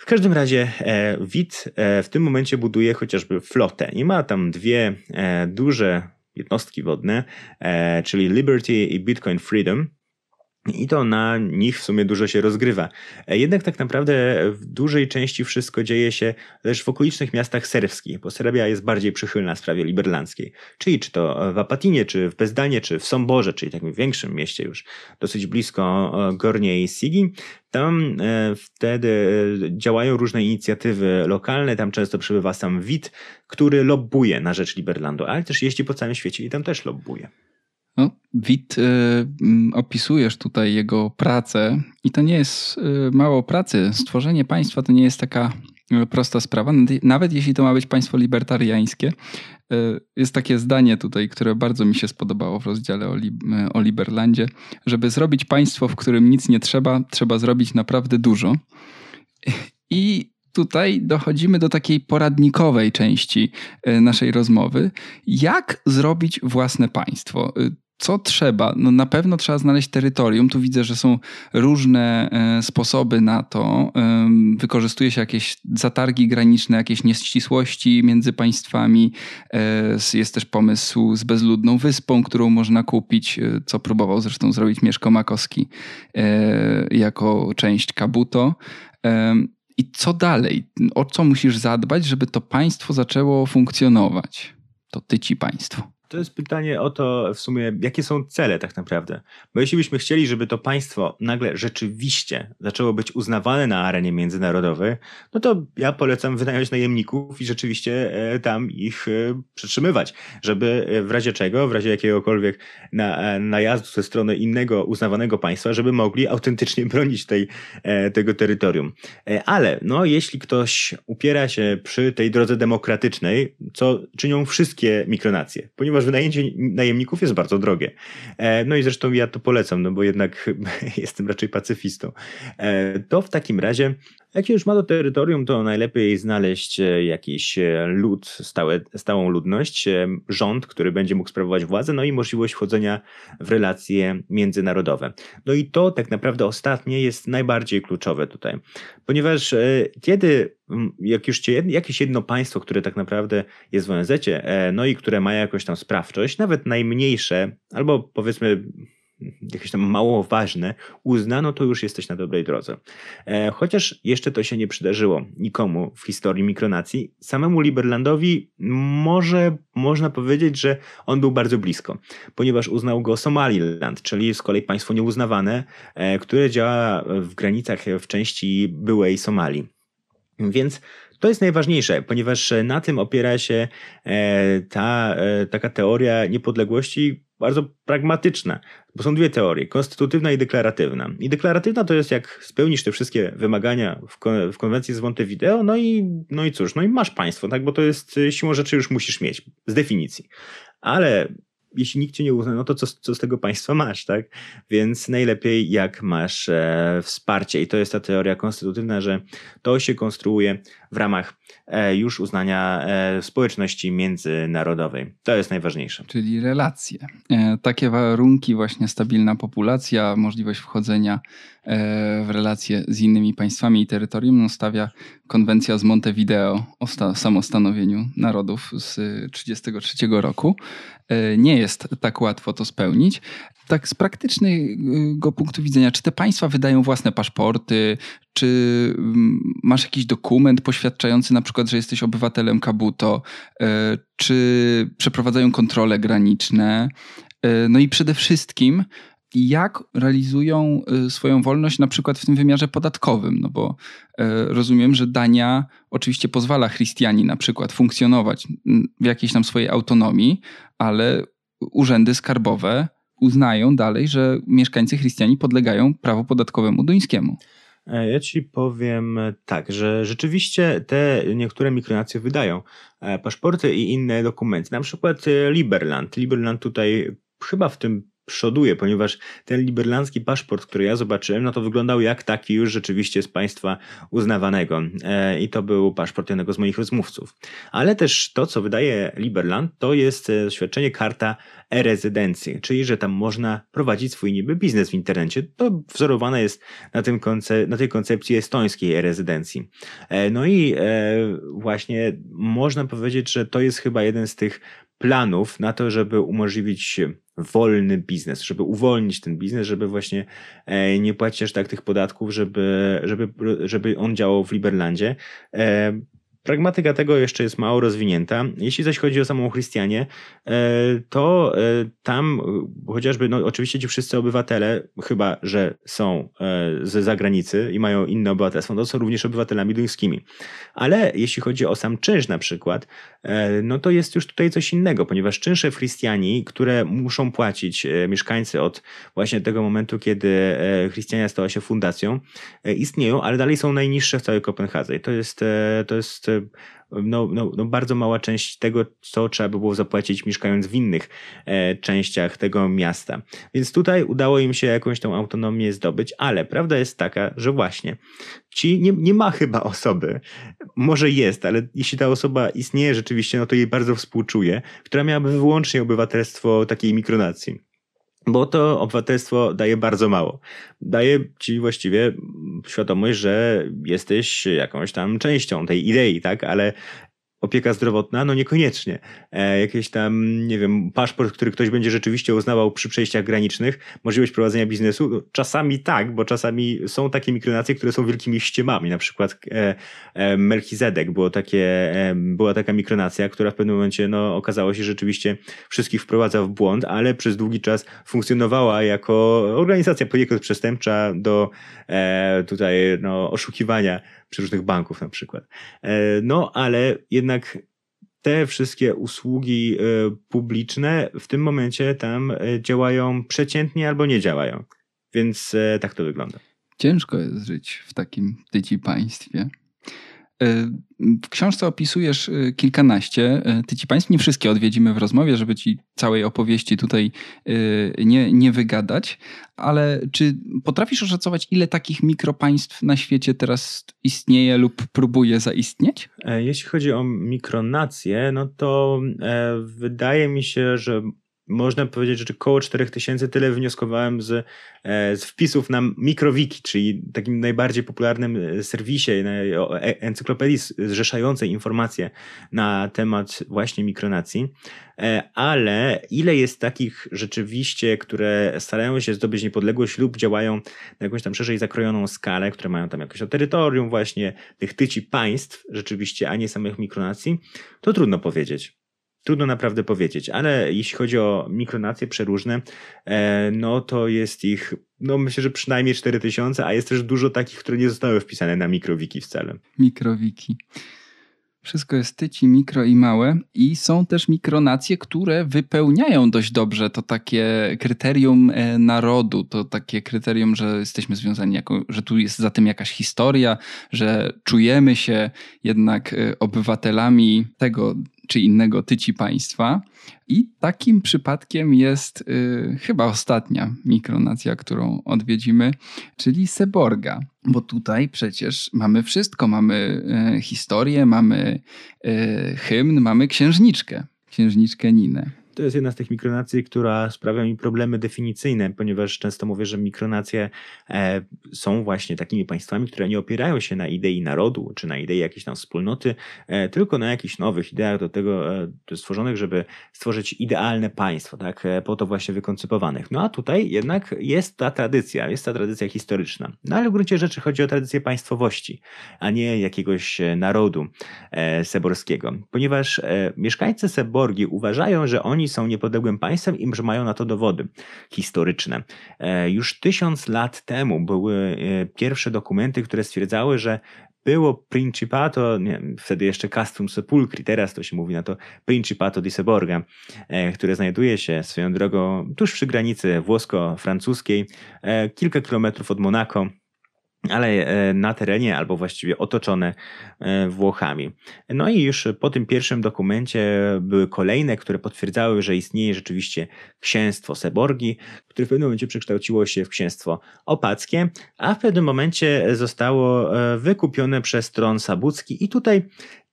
W każdym razie e, WIT e, w tym momencie buduje chociażby flotę i ma tam dwie e, duże jednostki wodne, czyli Liberty i Bitcoin Freedom. I to na nich w sumie dużo się rozgrywa. E, jednak tak naprawdę w dużej części wszystko dzieje się też w okolicznych miastach serbskich, bo Serbia jest bardziej przychylna sprawie liberlandzkiej. Czyli czy to w Apatinie, czy w Bezdanie, czy w Somborze, czyli takim większym mieście już dosyć blisko e, Gorniej Sigi. Tam e, wtedy działają różne inicjatywy lokalne, tam często przebywa sam WIT, który lobbuje na rzecz Liberlandu, ale też jeździ po całym świecie i tam też lobbuje. No, Wit, y, mm, opisujesz tutaj jego pracę i to nie jest y, mało pracy. Stworzenie państwa to nie jest taka y, prosta sprawa, nawet jeśli to ma być państwo libertariańskie. Jest takie zdanie tutaj, które bardzo mi się spodobało w rozdziale o, li o Liberlandzie, żeby zrobić państwo, w którym nic nie trzeba, trzeba zrobić naprawdę dużo. I tutaj dochodzimy do takiej poradnikowej części naszej rozmowy. Jak zrobić własne państwo? Co trzeba? No na pewno trzeba znaleźć terytorium. Tu widzę, że są różne e, sposoby na to. Wykorzystuje się jakieś zatargi graniczne, jakieś nieścisłości między państwami. E, jest też pomysł z bezludną wyspą, którą można kupić, e, co próbował zresztą zrobić Mieszko Makowski jako część Kabuto. I co dalej? O co musisz zadbać, żeby to państwo zaczęło funkcjonować? To ty ci państwo. To jest pytanie o to w sumie, jakie są cele tak naprawdę. Bo jeśli byśmy chcieli, żeby to państwo nagle rzeczywiście zaczęło być uznawane na arenie międzynarodowej, no to ja polecam wynająć najemników i rzeczywiście e, tam ich e, przetrzymywać, żeby e, w razie czego, w razie jakiegokolwiek na, najazdu ze strony innego uznawanego państwa, żeby mogli autentycznie bronić tej, tego terytorium. Ale no, jeśli ktoś upiera się przy tej drodze demokratycznej, co czynią wszystkie mikronacje, ponieważ ponieważ wynajęcie najemników jest bardzo drogie. E, no i zresztą ja to polecam, no bo jednak jestem raczej pacyfistą. E, to w takim razie jak się już ma to terytorium, to najlepiej znaleźć e, jakiś lud, stałe, stałą ludność, rząd, który będzie mógł sprawować władzę, no i możliwość wchodzenia w relacje międzynarodowe. No i to tak naprawdę ostatnie jest najbardziej kluczowe tutaj, ponieważ kiedy jak już cię, jakieś jedno państwo, które tak naprawdę jest w ONZ, e, no i które ma jakąś tam sprawczość, nawet najmniejsze, albo powiedzmy jakieś tam mało ważne, uznano, to już jesteś na dobrej drodze. E, chociaż jeszcze to się nie przydarzyło nikomu w historii mikronacji, samemu Liberlandowi może można powiedzieć, że on był bardzo blisko, ponieważ uznał go Somaliland, czyli z kolei państwo nieuznawane, e, które działa w granicach w części byłej Somalii. Więc to jest najważniejsze, ponieważ na tym opiera się e, ta taka teoria niepodległości bardzo pragmatyczna, bo są dwie teorie, konstytutywna i deklaratywna. I deklaratywna to jest jak spełnisz te wszystkie wymagania w, kon w konwencji z Montevideo, no i, no i cóż, no i masz państwo, tak, bo to jest siłą rzeczy już musisz mieć, z definicji. Ale jeśli nikt cię nie uzna, no to co, co z tego państwa masz, tak? Więc najlepiej jak masz e, wsparcie i to jest ta teoria konstytutywna, że to się konstruuje w ramach e, już uznania e, społeczności międzynarodowej. To jest najważniejsze. Czyli relacje. E, takie warunki, właśnie stabilna populacja, możliwość wchodzenia e, w relacje z innymi państwami i terytorium no, stawia konwencja z Montevideo o samostanowieniu narodów z 1933 roku. E, nie jest tak łatwo to spełnić. Tak z praktycznego punktu widzenia, czy te państwa wydają własne paszporty, czy mm, masz jakiś dokument poświadczający na przykład, że jesteś obywatelem Kabuto, e, czy przeprowadzają kontrole graniczne, no i przede wszystkim jak realizują swoją wolność na przykład w tym wymiarze podatkowym, no bo rozumiem, że Dania oczywiście pozwala Chrystiani na przykład funkcjonować w jakiejś tam swojej autonomii, ale urzędy skarbowe uznają dalej, że mieszkańcy chrystiani podlegają prawu podatkowemu duńskiemu. E, ja ci powiem tak, że rzeczywiście te niektóre mikronacje wydają e, paszporty i inne dokumenty. Na przykład e, Liberland. Liberland tutaj chyba w tym przoduje, ponieważ ten liberlandzki paszport, który ja zobaczyłem, no to wyglądał jak taki już rzeczywiście z państwa uznawanego. E, I to był paszport jednego z moich rozmówców. Ale też to, co wydaje Liberland, to jest e, świadczenie karta e-rezydencji, czyli że tam można prowadzić swój niby biznes w internecie. To wzorowane jest na, tym konce- na tej koncepcji estońskiej e-rezydencji. E, no i właśnie można powiedzieć, że to jest chyba jeden z tych planów na to, żeby umożliwić wolny biznes, żeby uwolnić ten biznes, żeby właśnie e, nie płacić aż tak tych podatków, żeby, żeby, żeby on działał w Liberlandzie. E, Pragmatyka tego jeszcze jest mało rozwinięta. Jeśli zaś chodzi o samą Chrystianię, e, to e, tam chociażby, no oczywiście ci wszyscy obywatele, chyba że są e, ze zagranicy i mają inne obywatelstwo, to są również obywatelami duńskimi. Ale jeśli chodzi o sam czynsz na przykład, no to jest już tutaj coś innego, ponieważ czynsze w Chrystianii, które muszą płacić mieszkańcy od właśnie tego momentu, kiedy Chrystiania stała się fundacją, istnieją, ale dalej są najniższe w całej Kopenhadze. I to jest, to jest no, no, no bardzo mała część tego, co trzeba by było zapłacić mieszkając w innych e, częściach tego miasta. Więc tutaj udało im się jakąś tą autonomię zdobyć, ale prawda jest taka, że właśnie ci nie, nie ma chyba osoby, może jest, ale jeśli ta osoba istnieje rzeczywiście, no to jej bardzo współczuję, która miałaby wyłącznie obywatelstwo takiej mikronacji bo to obywatelstwo daje bardzo mało. Daje ci właściwie świadomość, że jesteś jakąś tam częścią tej idei, tak? Ale opieka zdrowotna? No niekoniecznie. E, jakieś tam, nie wiem, paszport, który ktoś będzie rzeczywiście uznawał przy przejściach granicznych, możliwość prowadzenia biznesu? No, czasami tak, bo czasami są takie mikronacje, które są wielkimi ściemami. Na przykład e, e, Melchizedek było takie, e, była taka mikronacja, która w pewnym momencie no, okazało się rzeczywiście wszystkich wprowadza w błąd, ale przez długi czas funkcjonowała jako organizacja poniekąd przestępcza do e, tutaj no, oszukiwania różnych banków na przykład. E, no, ale jednak te wszystkie usługi e, publiczne w tym momencie tam e, działają przeciętnie albo nie działają. Więc tak to wygląda. Ciężko jest żyć w takim tyci państwie. W książce opisujesz y, kilkanaście y, tyci państw. Nie wszystkie odwiedzimy w rozmowie, żeby ci całej opowieści tutaj y, nie, nie wygadać, ale czy potrafisz oszacować, ile takich mikropaństw na świecie teraz istnieje lub próbuje zaistnieć? E, jeśli chodzi o mikronacje, no to e, wydaje mi się, że można powiedzieć, że około 4000 tyle wnioskowałem z, e, z wpisów na Mikrowiki, czyli takim najbardziej popularnym e, serwisie, e, encyklopedii zrzeszającej informacje na temat właśnie mikronacji. Ale ile jest takich rzeczywiście, które starają się zdobyć niepodległość lub działają na jakąś tam szerzej zakrojoną skalę, które mają tam jakieś terytorium właśnie tych tyci państw rzeczywiście, a nie samych mikronacji, to trudno powiedzieć. Trudno naprawdę powiedzieć, ale jeśli chodzi o mikronacje przeróżne, e, no to jest ich, no myślę, że przynajmniej 4000, a jest też dużo takich, które nie zostały wpisane na mikrowiki wcale. Mikrowiki. Wszystko jest tyci, mikro i małe i są też mikronacje, które wypełniają dość dobrze to takie kryterium e, narodu, to takie kryterium, że jesteśmy związani, jako, że tu jest za tym jakaś historia, że czujemy się jednak e, obywatelami tego czy innego tyci państwa. I takim przypadkiem jest y, chyba ostatnia mikronacja, którą odwiedzimy, czyli Seborga. Bo tutaj przecież mamy wszystko. Mamy y, historię, mamy y, hymn, mamy księżniczkę, księżniczkę Ninę. To jest jedna z tych mikronacji, która sprawia mi problemy definicyjne, ponieważ często mówię, że mikronacje e, są właśnie takimi państwami, które nie opierają się na idei narodu, czy na idei jakiejś tam wspólnoty, e, tylko na jakichś nowych ideach do tego e, stworzonych, żeby stworzyć idealne państwo, tak, po to właśnie wykoncypowanych. No a tutaj jednak jest ta tradycja, jest ta tradycja historyczna. No ale w gruncie rzeczy chodzi o tradycję państwowości, a nie jakiegoś narodu seborskiego, ponieważ mieszkańcy Seborgi uważają, że oni są niepodległym państwem i że mają na to dowody historyczne. E, już tysiąc lat temu były e, pierwsze dokumenty, które stwierdzały, że było Principato, nie, wtedy jeszcze Castrum Sepulcri, teraz to się mówi na to Principato di Seborga, e, które znajduje się swoją drogą tuż przy granicy włosko-francuskiej, kilka kilometrów od Monako ale e, na terenie albo właściwie otoczone e, Włochami. No i już po tym pierwszym dokumencie były kolejne, które potwierdzały, że istnieje rzeczywiście księstwo Seborgi, które w pewnym momencie przekształciło się w księstwo opackie, a w pewnym momencie zostało e, wykupione przez tron sabucki i tutaj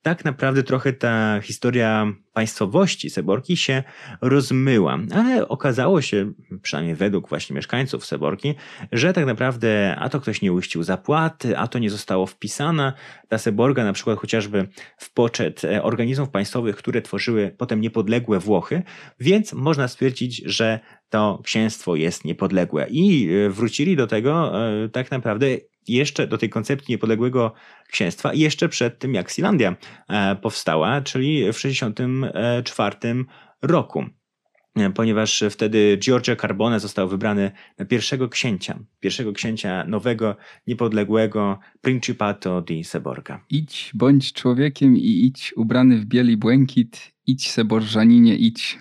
tak naprawdę trochę ta historia państwowości Seborki się rozmyła, ale okazało się, przynajmniej według właśnie mieszkańców Seborki, że tak naprawdę a to ktoś nie uścił zapłaty, a to nie zostało wpisana ta Seborga na przykład chociażby w poczet e, organizmów państwowych, które tworzyły potem niepodległe Włochy, więc można stwierdzić, że to księstwo jest niepodległe. I wrócili do tego tak naprawdę jeszcze do tej koncepcji niepodległego księstwa, jeszcze przed tym, jak Silandia powstała, czyli w 1964 roku ponieważ wtedy Giorgio Carbone został wybrany na pierwszego księcia, pierwszego księcia nowego, niepodległego Principato di Seborga. Idź, bądź człowiekiem i idź ubrany w bieli błękit, idź Seborżaninie, idź.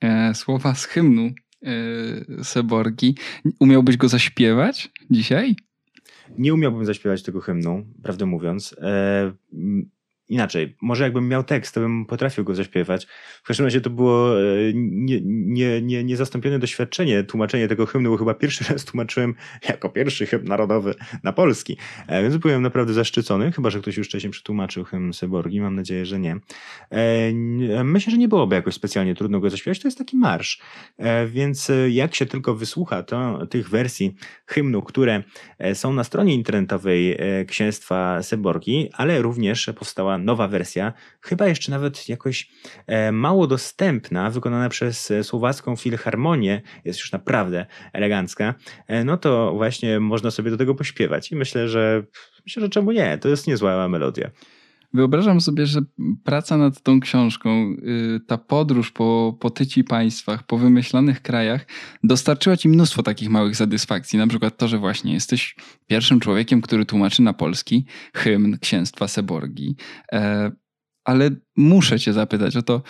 E, słowa z hymnu e, Seborgi. Umiałbyś go zaśpiewać dzisiaj? Nie umiałbym zaśpiewać tego hymnu, prawdę mówiąc. E, inaczej, może jakbym miał tekst, to bym potrafił go zaśpiewać. W każdym razie to było e, nie, nie, nie, niezastąpione doświadczenie, tłumaczenie tego hymnu, bo chyba pierwszy raz tłumaczyłem jako pierwszy hymn narodowy na polski. E, więc byłem naprawdę zaszczycony, chyba, że ktoś już wcześniej przetłumaczył hymn Seborgi, mam nadzieję, że nie. E, myślę, że nie byłoby jakoś specjalnie trudno go zaśpiewać, to jest taki marsz. Więc jak się tylko wysłucha to, tych wersji hymnu, które są na stronie internetowej Księstwa Seborgi, ale również powstała nowa wersja, chyba jeszcze nawet jakoś e, mało dostępna, wykonana przez e, Słowacką Filharmonię, jest już naprawdę elegancka, e, no to właśnie można sobie do tego pośpiewać i myślę, że myślę, że czemu nie, to jest niezła melodia. Wyobrażam sobie, że praca nad tą książką, y, ta podróż po, po tyci państwach, po wymyślanych krajach, dostarczyła ci mnóstwo takich małych satysfakcji. Na przykład to, że właśnie jesteś pierwszym człowiekiem, który tłumaczy na polski hymn księstwa Seborgi. E, ale muszę cię zapytać o to,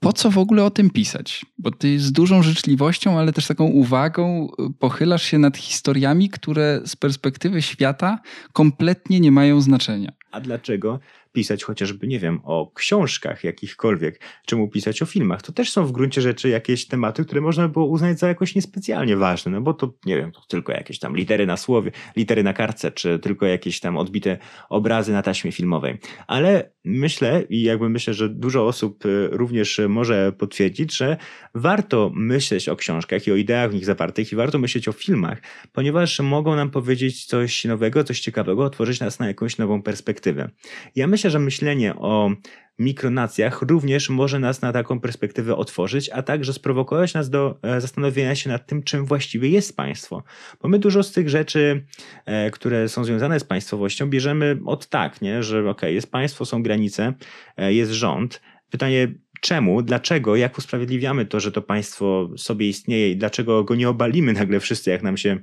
po co w ogóle o tym pisać? Bo ty z dużą życzliwością, ale też taką uwagą y, pochylasz się nad historiami, które z perspektywy świata kompletnie nie mają znaczenia. A dlaczego? Pisać chociażby, nie wiem, o książkach jakichkolwiek, czemu pisać o filmach. To też są w gruncie rzeczy jakieś tematy, które można było uznać za jakoś niespecjalnie ważne, no bo to, nie wiem, to tylko jakieś tam litery na słowie, litery na kartce, czy tylko jakieś tam odbite obrazy na taśmie filmowej. Ale myślę i jakby myślę, że dużo osób y, również może potwierdzić, że warto myśleć o książkach i o ideach w nich zawartych i warto myśleć o filmach, ponieważ mogą nam powiedzieć coś nowego, coś ciekawego, otworzyć nas na jakąś nową perspektywę. Ja myślę, myślę, że myślenie o mikronacjach również może nas na taką perspektywę otworzyć, a także sprowokować nas do e, zastanowienia się nad tym, czym właściwie jest państwo. Bo my dużo z tych rzeczy, e, które są związane z państwowością, bierzemy od tak, nie? że ok, jest państwo, są granice, e, jest rząd. Pytanie, czemu, dlaczego, jak usprawiedliwiamy to, że to państwo sobie istnieje i dlaczego go nie obalimy nagle wszyscy, jak nam się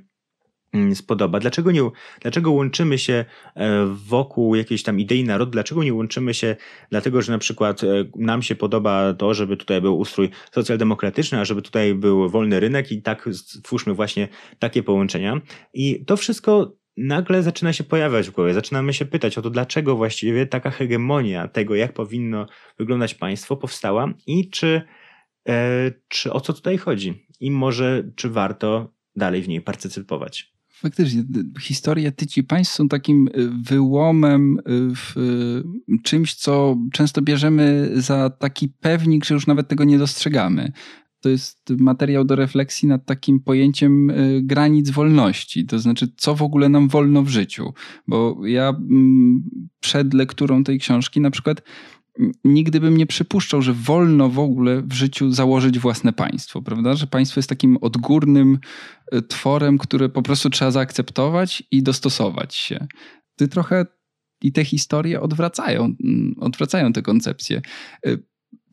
spodoba. Dlaczego, nie, dlaczego łączymy się e, wokół jakiejś tam idei narodu? Dlaczego nie łączymy się dlatego, że na przykład e, nam się podoba to, żeby tutaj był ustrój socjaldemokratyczny, a żeby tutaj był wolny rynek i tak stwórzmy właśnie takie połączenia. I to wszystko nagle zaczyna się pojawiać w głowie. Zaczynamy się pytać o to, dlaczego właściwie taka hegemonia tego, jak powinno wyglądać państwo, powstała i czy, e, czy o co tutaj chodzi. I może, czy warto dalej w niej partycypować. Faktycznie, historie tyci państw są takim y, wyłomem y, w y, czymś, co często bierzemy za taki pewnik, że już nawet tego nie dostrzegamy. To jest materiał do refleksji nad takim pojęciem granic wolności, to znaczy, co w ogóle nam wolno w życiu. Bo ja mm, przed lekturą tej książki na przykład nigdy bym nie przypuszczał, że wolno w ogóle w życiu założyć własne państwo, prawda? Że państwo jest takim odgórnym e, tworem, które po prostu trzeba zaakceptować i dostosować się. Ty trochę i te historie odwracają, mm, odwracają te koncepcje. E,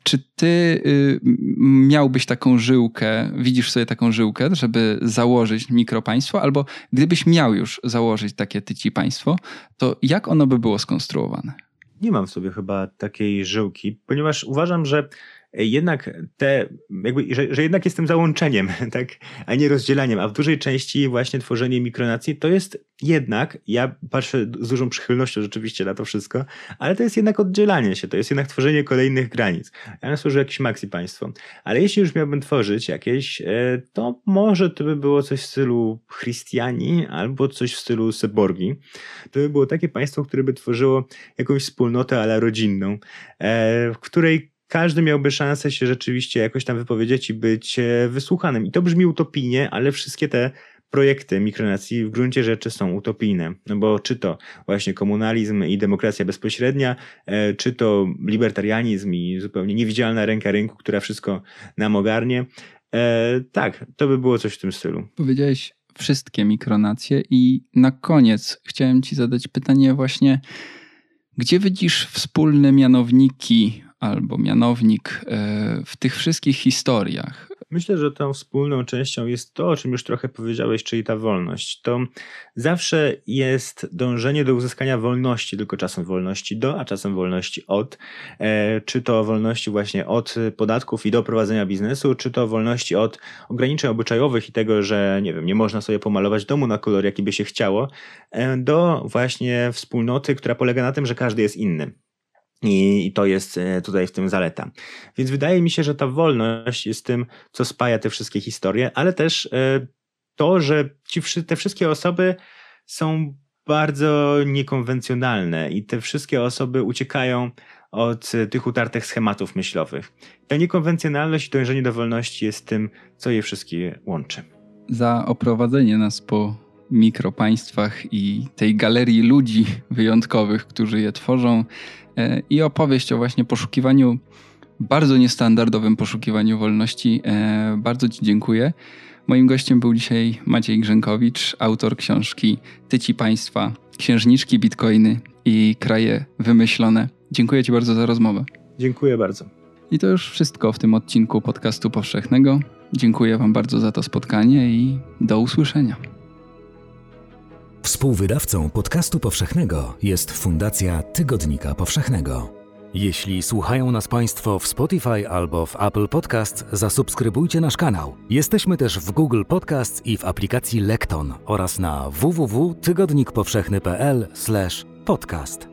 czy ty y, miałbyś taką żyłkę, widzisz sobie taką żyłkę, żeby założyć mikropaństwo, albo gdybyś miał już założyć takie tyci państwo, to jak ono by było skonstruowane? Nie mam w sobie chyba takiej żyłki, ponieważ uważam, że jednak te, jakby, że, że, jednak jestem załączeniem, tak, a nie rozdzielaniem, a w dużej części właśnie tworzenie mikronacji to jest jednak, ja patrzę z dużą przychylnością rzeczywiście na to wszystko, ale to jest jednak oddzielanie się, to jest jednak tworzenie kolejnych granic. Ja bym stworzył jakieś maxi państwo, ale jeśli już miałbym tworzyć jakieś, e, to może to by było coś w stylu Christiani albo coś w stylu Seborgi. To by było takie państwo, które by tworzyło jakąś wspólnotę ale rodzinną, e, w której każdy miałby szansę się rzeczywiście jakoś tam wypowiedzieć i być e, wysłuchanym. I to brzmi utopijnie, ale wszystkie te projekty mikronacji w gruncie rzeczy są utopijne. No bo czy to właśnie komunalizm i demokracja bezpośrednia, e, czy to libertarianizm i zupełnie niewidzialna ręka rynku, która wszystko nam ogarnie, E, tak, to by było coś w tym stylu. Powiedziałeś wszystkie mikronacje i na koniec chciałem ci zadać pytanie właśnie, gdzie widzisz wspólne mianowniki albo mianownik e, w tych wszystkich historiach? Myślę, że tą wspólną częścią jest to, o czym już trochę powiedziałeś, czyli ta wolność. To zawsze jest dążenie do uzyskania wolności, tylko czasem wolności do, a czasem wolności od. E, czy to wolności właśnie od podatków i do prowadzenia biznesu, czy to wolności od ograniczeń obyczajowych i tego, że nie wiem, nie można sobie pomalować domu na kolor, jaki by się chciało, e, do właśnie wspólnoty, która polega na tym, że każdy jest inny. I, to jest e, tutaj w tym zaleta. Więc wydaje mi się, że ta wolność jest tym, co spaja te wszystkie historie, ale też e, to, że ci, te wszystkie osoby są bardzo niekonwencjonalne i te wszystkie osoby uciekają od e, tych utartych schematów myślowych. Ta niekonwencjonalność i dążenie do wolności jest tym, co je wszystkie łączy. Za oprowadzenie nas po mikropaństwach i tej galerii ludzi wyjątkowych, którzy je tworzą, E, i opowieść o właśnie poszukiwaniu, bardzo niestandardowym poszukiwaniu wolności. E, bardzo Ci dziękuję. Moim gościem był dzisiaj Maciej Grzękowicz, autor książki Tyci Państwa, Księżniczki, Bitcoiny i Kraje Wymyślone. Dziękuję Ci bardzo za rozmowę. Dziękuję bardzo. I to już wszystko w tym odcinku podcastu powszechnego. Dziękuję Wam bardzo za to spotkanie i do usłyszenia. Współwydawcą podcastu powszechnego jest Fundacja Tygodnika Powszechnego. Jeśli słuchają nas Państwo w Spotify albo w Apple Podcast, zasubskrybujcie nasz kanał. Jesteśmy też w Google Podcast i w aplikacji Lekton oraz na www.tygodnikpowszechny.pl/podcast.